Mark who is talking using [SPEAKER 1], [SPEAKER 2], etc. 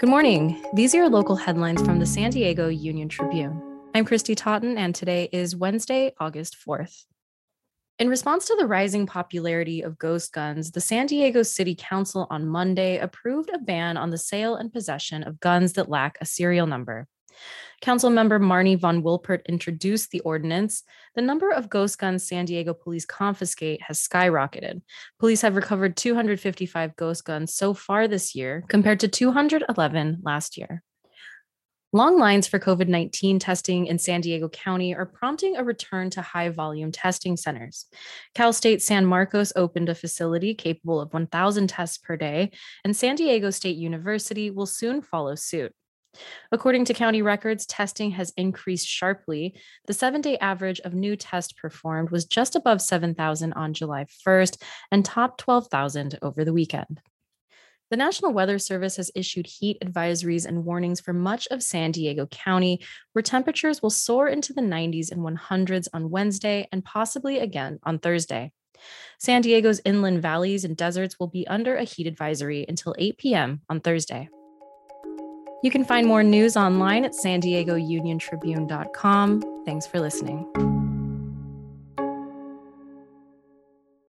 [SPEAKER 1] Good morning. These are your local headlines from the San Diego Union Tribune. I'm Kristy Totten, and today is Wednesday, August 4th. In response to the rising popularity of ghost guns, the San Diego City Council on Monday approved a ban on the sale and possession of guns that lack a serial number. Council member Marni von Wilpert introduced the ordinance. The number of ghost guns San Diego police confiscate has skyrocketed. Police have recovered 255 ghost guns so far this year, compared to 211 last year. Long lines for COVID 19 testing in San Diego County are prompting a return to high volume testing centers. Cal State San Marcos opened a facility capable of 1,000 tests per day, and San Diego State University will soon follow suit. According to county records, testing has increased sharply. The seven day average of new tests performed was just above 7,000 on July 1st and topped 12,000 over the weekend. The National Weather Service has issued heat advisories and warnings for much of San Diego County, where temperatures will soar into the 90s and 100s on Wednesday and possibly again on Thursday. San Diego's inland valleys and deserts will be under a heat advisory until 8 p.m. on Thursday. You can find more news online at san diego uniontribune.com. Thanks for listening.